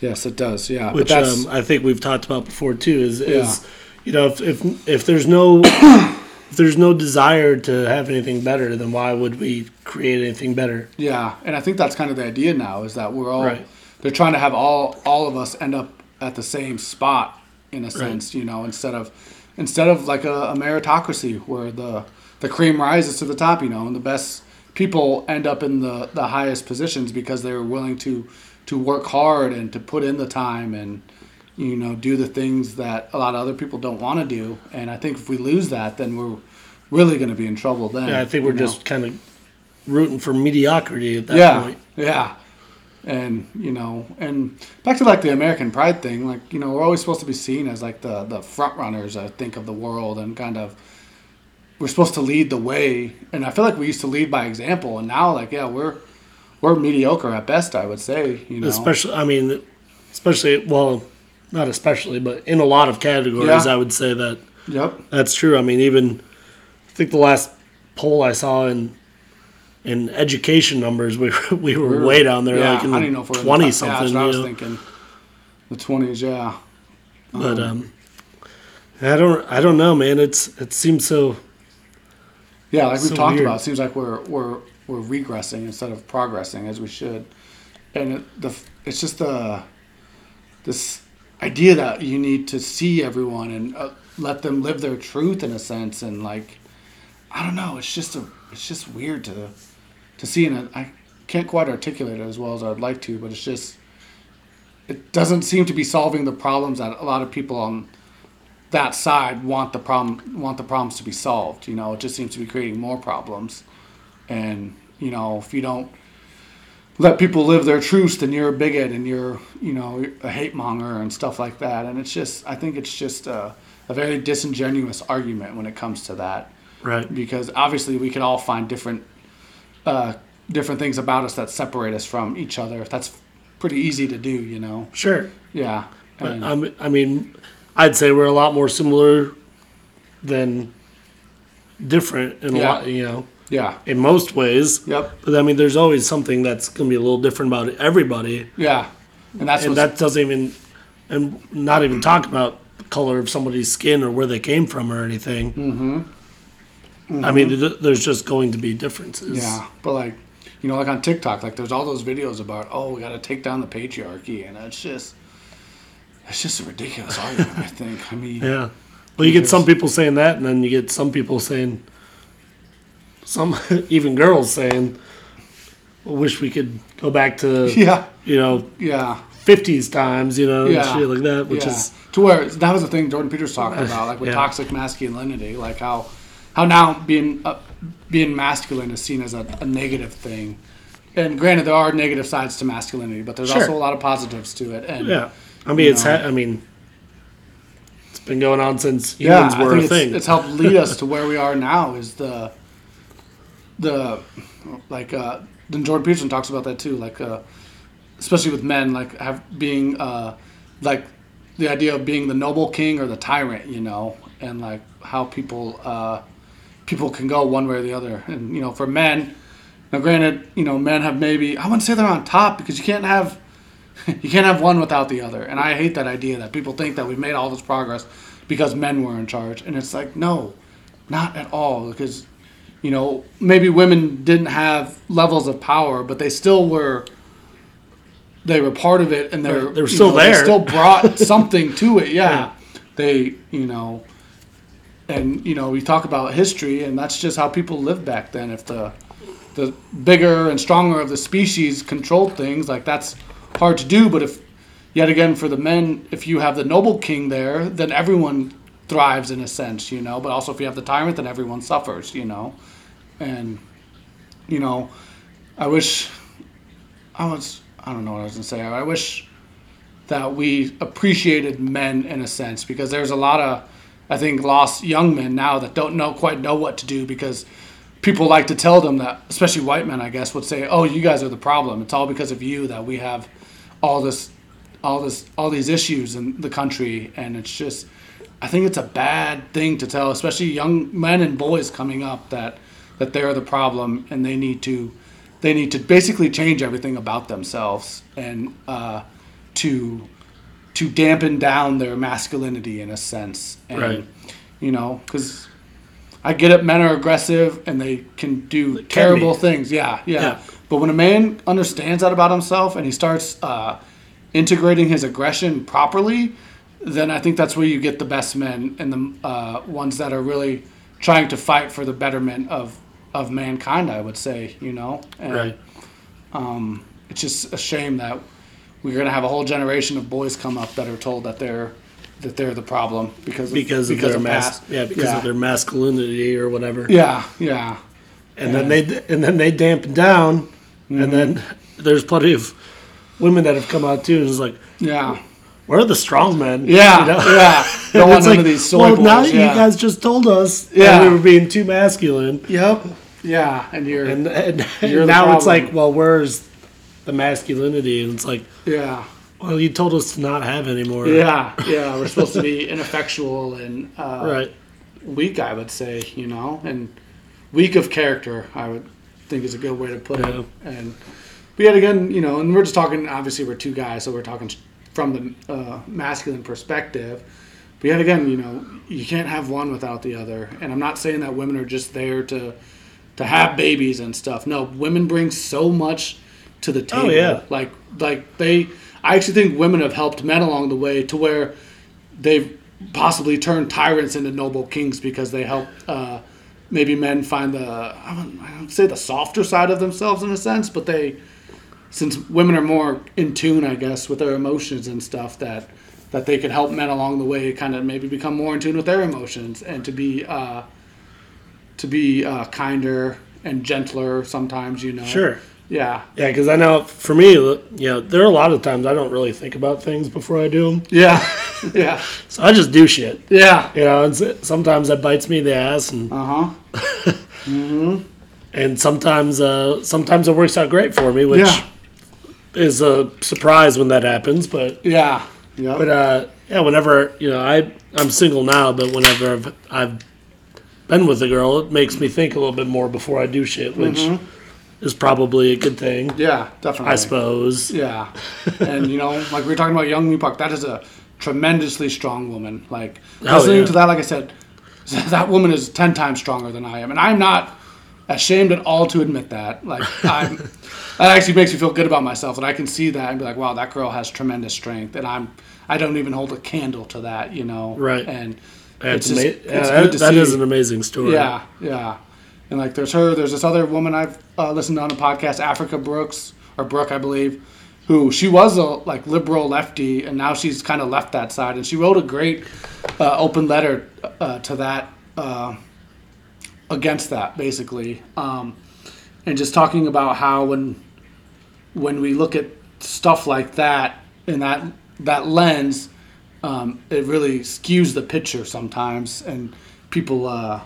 yes, it does. Yeah, which um, I think we've talked about before too. Is is Yeah. you know if if if there's no if there's no desire to have anything better, then why would we create anything better? yeah, and I think that's kind of the idea now is that we're all Right. they're trying to have all all of us end up at the same spot in a sense, you know, instead of instead of like a, a meritocracy where the the cream rises to the top, you know, and the best people end up in the the highest positions because they were willing to to work hard and to put in the time and you know do the things that a lot of other people don't want to do. And i think if we lose that then we're really going to be in trouble then Yeah, I think we're just kind of rooting for mediocrity at that yeah point. yeah and you know and back to like the american pride thing like you know we're always supposed to be seen as like the the front runners i think of the world and kind of we're supposed to lead the way and i feel like we used to lead by example and now like yeah we're we're mediocre at best i would say you know Especially, I mean, especially well, not especially, but in a lot of categories, Yeah. I would say that yep That's true. I mean, even I think the last poll I saw in in education numbers, we were, we were We're- way down there, yeah, like in I don't even know if we're the twenty top- yeah, something. I was know? thinking the 20s yeah But um, I don't, I don't know, man. It's it seems so. Yeah, like we've talked weird. about, it seems like we're we're we're regressing instead of progressing as we should, and it, the it's just the this idea that you need to see everyone and uh, let them live their truth in a sense, and like I don't know, it's just a it's just weird to to see, and I can't quite articulate it as well as I'd like to, but it's just it doesn't seem to be solving the problems that a lot of people on that side want the problem want the problems to be solved. You know, it just seems to be creating more problems. And you know, if you don't let people live their truths, then you're a bigot and you're you know a hate monger and stuff like that. And it's just, I think it's just a, a very disingenuous argument when it comes to that, Right. because obviously we could all find different uh, different things about us that separate us from each other. That's pretty easy to do, you know. Sure. Yeah. And- I'm, I mean, I'd say we're a lot more similar than different in a lot. You know, yeah. in most ways. Yep. But I mean, there's always something that's going to be a little different about everybody. Yeah. And that's and that doesn't even and not even talk about the color of somebody's skin or where they came from or anything. Mm-hmm. I mean, th- there's just going to be differences. Yeah, but like, you know, like on TikTok, like there's all those videos about, oh, we got to take down the patriarchy, and it's just, it's just a ridiculous argument. I think. I mean, Yeah. Well, you get some people saying that, and then you get some people saying, some even girls saying, "I wish we could go back to yeah, you know yeah, 50s times, you know, and Yeah. shit like that." Which yeah. is to where that was the thing Jordan Peterson talked about, like with Yeah. toxic masculinity, like how, how now being uh, being masculine is seen as a, a negative thing. And granted, there are negative sides to masculinity, but there's Sure. also a lot of positives to it. And yeah. I mean, it's know. ha- I mean, it's been going on since yeah, humans I were a it's, thing. it's helped lead us to where we are now. Is the the like uh, then Jordan Peterson talks about that too, like uh, especially with men, like have being uh, like the idea of being the noble king or the tyrant, you know, and like how people uh, people can go one way or the other, and you know, for men. Now, granted, you know, men have maybe I wouldn't say they're on top because you can't have you can't have one without the other. And I hate that idea that people think that we've made all this progress because men were in charge. And it's like, no, not at all. Because you know, maybe women didn't have levels of power, but they still were. They were part of it, and they're Right, they were you still know, they still brought something to it. Yeah. Yeah. they you know, and you know we talk about history, and that's just how people lived back then. If the the bigger and stronger of the species controlled things, like that's hard to do. But if yet again for the men, if you have the noble king there, then everyone thrives in a sense, you know. But also if you have the tyrant, then everyone suffers, you know. And you know, I wish I was I don't know what I was gonna say. I wish that we appreciated men in a sense because there's a lot of I think lost young men now that don't know quite know what to do because people like to tell them that especially white men I guess would say oh you guys are the problem. It's all because of you that we have all this all this all these issues in the country. And it's just I think it's a bad thing to tell especially young men and boys coming up that that they're the problem and they need to they need to basically change everything about themselves and uh, to to dampen down their masculinity in a sense and Right. you know because I get it men are aggressive and they can do can terrible be. things yeah, yeah Yeah. but when a man understands that about himself and he starts uh, integrating his aggression properly then I think that's where you get the best men and the uh, ones that are really trying to fight for the betterment of of mankind. I would say, you know, and Right. it's just a shame that we're gonna have a whole generation of boys come up that are told that they're that they're the problem because of, Because of their mas- yeah, because yeah. of their masculinity or whatever. yeah, yeah, and then they and then they dampen down, and mm-hmm. then there's plenty of women that have come out too, and it's like, yeah, where are the strong men? yeah, You know? yeah. Don't want none like, of these soy well, boys. now yeah. you guys just told us Yeah. that we were being too masculine, Yep. Yeah, and you're. and, and, You're now it's like, well, where's the masculinity? And it's like, yeah. well, you told us to not have anymore. Yeah, yeah. We're supposed to be ineffectual and uh, Right. weak, I would say, you know, and weak of character, I would think is a good way to put Yeah. it. And but yet again, you know, and we're just talking. Obviously, we're two guys, so we're talking from the uh, masculine perspective. But yet again, you know, you can't have one without the other. And I'm not saying that women are just there to to have babies and stuff. No, women bring so much to the table. Oh, yeah. Like like they. I actually think women have helped men along the way to where they've possibly turned tyrants into noble kings because they help uh, maybe men find the I don't, I don't say the softer side of themselves in a sense, but they since women are more in tune, I guess, with their emotions and stuff that that they can help men along the way kind of maybe become more in tune with their emotions and to be uh, to be uh, kinder and gentler sometimes, you know. Sure. Yeah. Yeah, because I know for me, you know, there are a lot of times I don't really think about things before I do them, Yeah. yeah. so I just do shit. Yeah. You know, and sometimes that bites me in the ass, and Uh huh. hmm and sometimes uh, sometimes it works out great for me, which Yeah. is a surprise when that happens. But Yeah. Yeah. but uh, yeah, whenever you know I I'm single now, but whenever I've, I've been with a girl, it makes me think a little bit more before I do shit, which is probably a good thing, yeah. Definitely. I suppose. Yeah, and you know, like we were talking about Yeonmi Park, that is a tremendously strong woman. Like Oh, listening yeah. to that, like I said, that woman is ten times stronger than I am, and I'm not ashamed at all to admit that. Like I'm, that actually makes me feel good about myself, and I can see that and be like, wow, that girl has tremendous strength, and I'm, I don't even hold a candle to that, you know. Right. And That's it's just, ama- it's uh, that- good to that see. is an amazing story. Yeah, yeah. And like, there's her. There's this other woman I've uh, listened to on a podcast, Africa Brooks or Brooke, I believe, who she was a like liberal lefty, and now she's kind of left that side. And she wrote a great uh, open letter uh, to that uh, against that, basically, um, and just talking about how when when we look at stuff like that in that that lens, um, it really skews the picture sometimes, and people uh,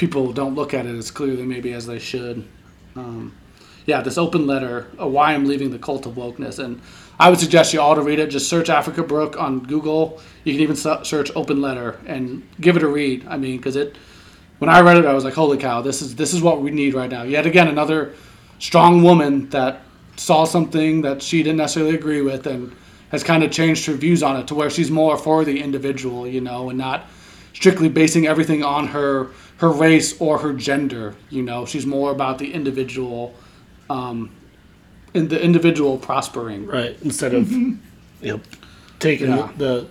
people don't look at it as clearly maybe as they should. Um, yeah, this open letter, uh, why I'm leaving the cult of wokeness, and I would suggest you all to read it. Just search Africa Brooke on Google. You can even search open letter and give it a read. I mean, because it when I read it, I was like, holy cow, this is this is what we need right now. Yet again, another strong woman that saw something that she didn't necessarily agree with and has kind of changed her views on it to where she's more for the individual, you know, and not strictly basing everything on her her race or her gender. You know, she's more about the individual, um, in the individual prospering. Right. Instead of you know taking Yeah. the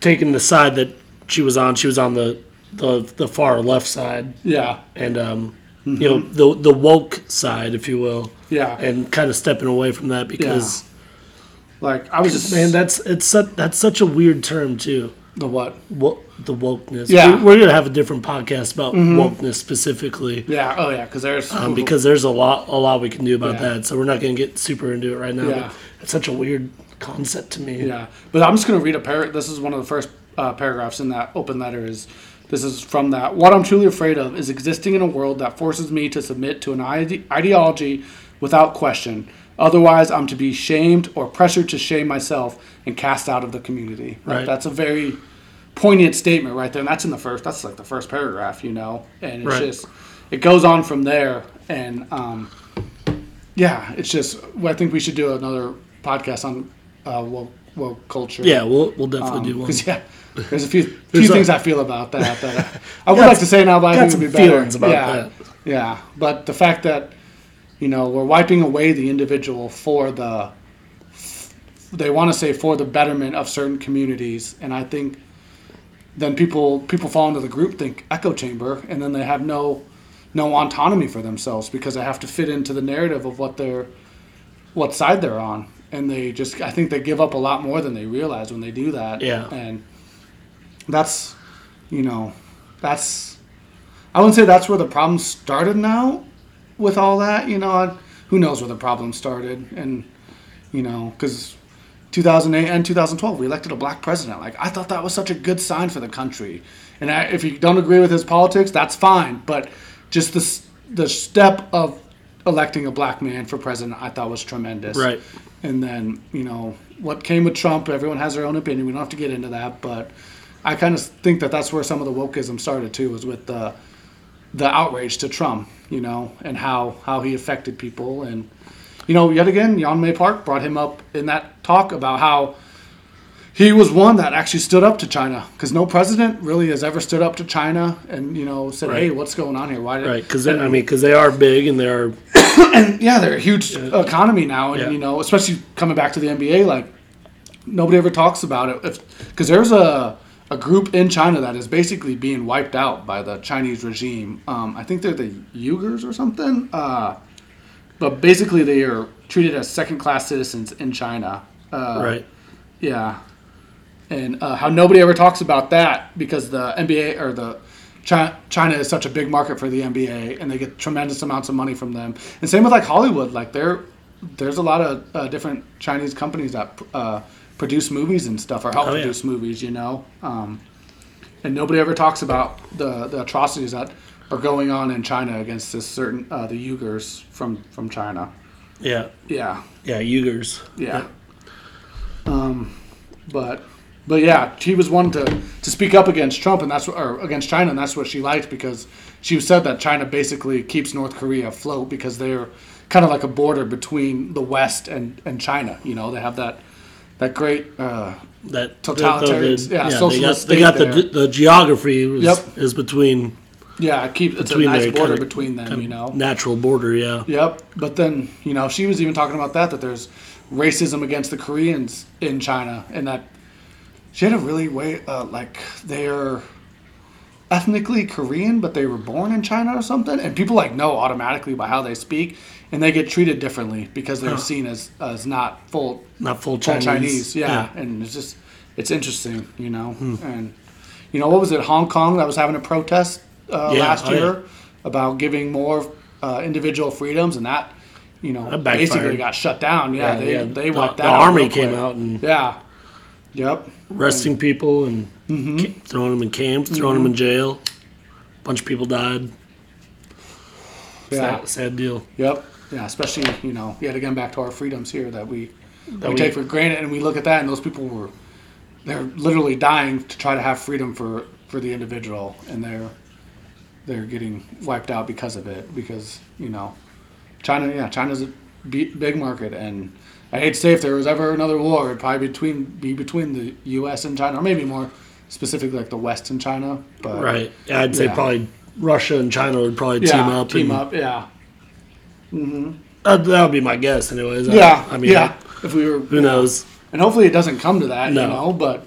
taking the side that she was on, she was on the the, the far left side Yeah, and um you know the the woke side, if you will, yeah. and kind of stepping away from that because like I was just man, that's it's such, that's such a weird term too. the what? Wo- the wokeness. Yeah. Mm-hmm. We- we're gonna have a different podcast about wokeness specifically. Yeah. Oh yeah, because there's Um, because there's a lot, a lot we can do about Yeah. that. So we're not going to get super into it right now. Yeah. But it's such a weird concept to me. Yeah, but I'm just going to read a par. This is one of the first uh, paragraphs in that open letter. Is this is from that? What I'm truly afraid of is existing in a world that forces me to submit to an ide- ideology without question. Otherwise, I'm to be shamed or pressured to shame myself and cast out of the community. Like, Right. That's a very poignant statement right there, and that's in the first. That's like the first paragraph, you know, and it's Right. just it goes on from there, and um, yeah, it's just. I think we should do another podcast on uh, woke, woke culture. Yeah, we'll we'll definitely do one. Because yeah, there's a few few There's a- things I feel about that that I, I would like to say now, but I think some it'd be better. feelings about yeah, that. Yeah, but the fact that you know we're wiping away the individual for the they want to say for the betterment of certain communities, and I think then people people fall into the group think echo chamber, and then they have no no autonomy for themselves because they have to fit into the narrative of what they're what side they're on. And they just i think they give up a lot more than they realize when they do that. Yeah. and that's you know that's i wouldn't say that's where the problem started now with all that you know I- who knows where the problem started. And you know because 2008 and 2012 we elected a black president. Like i thought that was such a good sign for the country. And I, if you don't agree with his politics that's fine. But just the, the step of electing a black man for president i thought was tremendous. Right. and then you know what came with trump everyone has their own opinion. We don't have to get into that. But i kind of think that that's where some of the wokeism started too was with the the outrage to trump you know and how how he affected people. And you know, yet again, Yeonmi Park brought him up in that talk about how he was one that actually stood up to China because no president really has ever stood up to China and you know said, Right. "Hey, what's going on here? Why did?" Right, because I mean, because they are big and they are and yeah, they're a huge economy now, and Yeah. you know, especially coming back to the NBA, like nobody ever talks about it because there's a a group in China that is basically being wiped out by the Chinese regime. Um, I think they're the Uyghurs or something. Uh, but basically, they are treated as second class citizens in China. Uh, right. Yeah, and uh, how nobody ever talks about that because the NBA or the China, China is such a big market for the NBA, and they get tremendous amounts of money from them. And same with like Hollywood, like there, there's a lot of uh, different Chinese companies that uh, produce movies and stuff or help Oh, yeah. produce movies, you know. Um, and nobody ever talks about the, the atrocities that are going on in China against this certain uh, the Uyghurs from from China. Yeah, Yeah, yeah, Uyghurs. yeah. Um, but but yeah, she was one to to speak up against Trump, and that's what, or against China, and that's what she liked because she said that China basically keeps North Korea afloat because they're kind of like a border between the West and and China. You know, they have that that great. Uh, That Totalitarians, yeah, they got, they got the the geography is, Yep. is between yeah, keep it's a nice border between them. You know, natural border. Yeah, Yep. But then, you know, she was even talking about that, that there's racism against the Koreans in China, and that she had a really way, uh, like, they're ethnically Korean, but they were born in China or something. And people, like, know automatically by how they speak, and they get treated differently because they're Huh. seen as, as not full, not full full Chinese. Chinese. Yeah. And it's just, it's interesting, you know. And, you know, what was it, Hong Kong that was having a protest uh, Yeah, last oh, yeah. year about giving more uh, individual freedoms, and that, you know, That basically got shut down. Yeah, they, yeah. they The- wiped the that out army came out and Yeah. Yep. arresting people and Mm-hmm. throwing them in camps, throwing them in jail. A bunch of people died. Yeah. Sad, sad deal. Yep. Yeah. Especially, you know, yet again back to our freedoms here that we That we we- take for granted, and we look at that, and those people were they're literally dying to try to have freedom for for the individual, and they're they're getting wiped out because of it. Because you know, China, yeah, China's a big market, and I hate to say if there was ever another war, it'd probably between be between the U.S. and China, or maybe more specifically like the West and China. But Right. Yeah, I'd say Yeah. probably Russia and China would probably yeah, team up. Team and- up. Yeah. Uh, that would be my guess, anyways. I- Yeah. I, mean, yeah. If we were, who knows? And hopefully it doesn't come to that, No. you know. But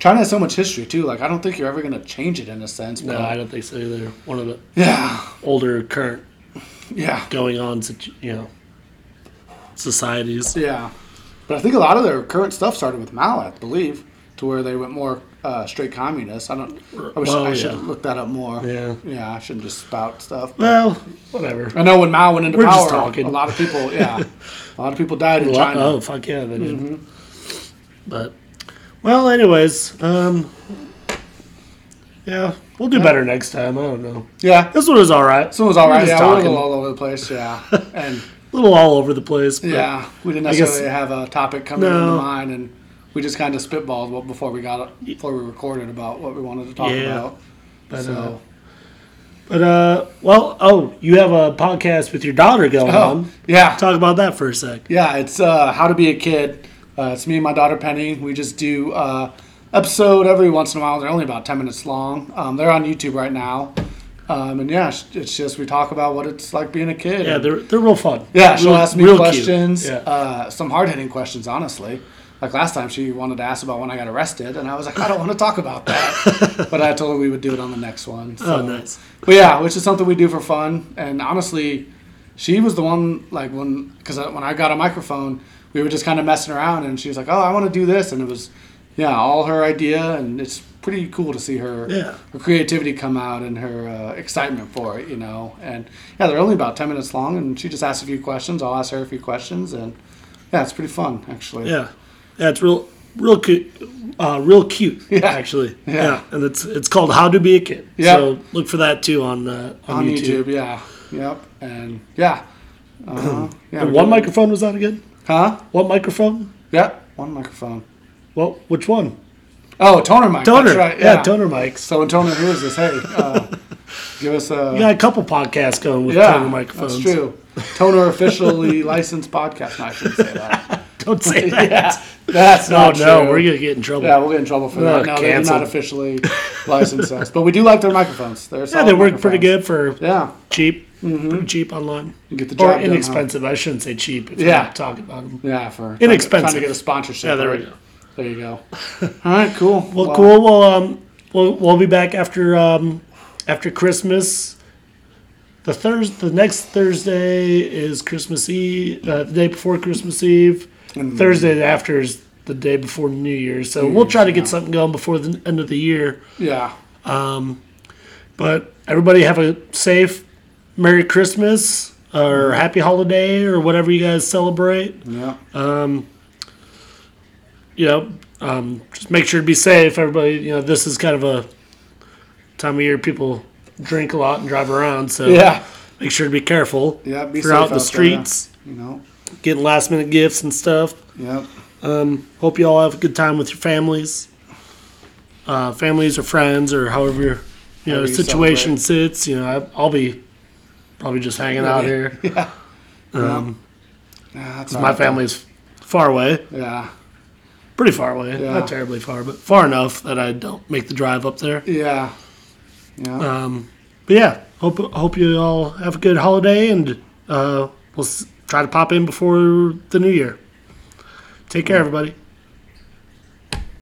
China has so much history too. Like I don't think you're ever going to change it in a sense. No, But I don't think so either. One of the yeah, older current yeah, going on, you know, societies. yeah. But I think a lot of their current stuff started with Mao, I believe, to where they went more uh, straight communist. I don't. I wish Well, I should yeah. look that up more. Yeah. Yeah, I shouldn't just spout stuff. Well, whatever. I know when Mao went into We're power, a lot of people, yeah, a lot of people died in China. Oh fuck yeah, they did. Mm-hmm. But well, anyways, um, yeah, we'll do better next time. I don't know. Yeah, This one was all right. this one was all We're Yeah, we we're a little all over the place. Yeah, and A little all over the place. But yeah, we didn't I guess- necessarily have a topic coming No. into mind, and we just kind of spitballed what- before we got before we recorded about what we wanted to talk Yeah. about. But, so, uh, But uh, well, oh, you have a podcast with your daughter going oh, on. yeah, Talk about that for a sec. Yeah, it's uh, How to Be a Kid. Uh, it's me and my daughter Penny. We just do uh, episode every once in a while. They're only about ten minutes long. Um, they're on YouTube right now. Um, and yeah, it's- just we talk about what it's like being a kid. Yeah, they're they're real fun. yeah. She'll Real- ask me questions. Yeah. Uh, some hard hitting questions, honestly. Like last time, she wanted to ask about when I got arrested, and I was like, I don't want to talk about that. but I told her we would do it on the next one. So. Oh, nice. But yeah, which is something we do for fun. And honestly, she was the one like when because when I got a microphone, we were just kind of messing around, and she was like, "Oh, I want to do this," and it was yeah, all her idea, and it's pretty cool to see her Yeah. her creativity come out and her uh, excitement for it, you know. And yeah, they're only about ten minutes long, and she just asks a few questions. I'll ask her a few questions, and yeah, it's pretty fun actually. Yeah, yeah, it's real, real cute, uh, real cute. Yeah. actually. Yeah. and it's it's called How to Be a Kid. Yeah. So look for that too on uh, on, on YouTube. YouTube. yeah, yep, and yeah, uh, yeah. And one microphone was that again? Huh? What microphone? Yeah, one microphone. Well, which one? Oh, Tonor mic. Tonor. That's right. yeah. Yeah, Tonor mics. So when Tonor hears this, hey, uh, give us a You got a couple podcasts going with yeah. Tonor microphones. That's true. Tonor officially licensed podcast. No, I shouldn't say that. Don't say that. yeah, that's not no, true. we're gonna get in trouble. yeah, we'll get in trouble for that. No, they do canceled. not officially licensed us, but we do like their microphones. They're Yeah, they work pretty good for Yeah, cheap, pretty cheap online, you get the or job done, huh? inexpensive. I shouldn't say cheap. If Yeah. yeah, talk about them. Yeah, for Inexpensive. Trying to get a sponsorship. Yeah, there we go. There you go. All right, cool. Well, cool. Well, um, we'll we'll be back after um, after Christmas. The Thursday, the next Thursday is Christmas Eve. Uh, the day before Christmas Eve. Mm. Thursday after is the day before New Year's. So we'll try to get something going before the end of the year. Yeah, Um, But everybody have a safe, Merry Christmas or Happy Holiday or whatever you guys celebrate. yeah, you know, um, just make sure to be safe. Everybody, you know, this is kind of a time of year people drink a lot and drive around, so yeah, make sure to be careful. yeah. Be out safe in the there, streets, You know. getting last minute gifts and stuff. Yep. Um, hope you all have a good time with your families, uh, families or friends or however your you know However you situation sits. You know, I, I'll be probably just hanging out here. Yeah. Um, Yeah, that's my family's far away, Yeah. pretty far away, Yeah. not terribly far, but far enough that I don't make the drive up there. Yeah. Yeah. Um, but yeah, hope hope you all have a good holiday, and uh, we'll s- try to pop in before the new year. Take care, everybody.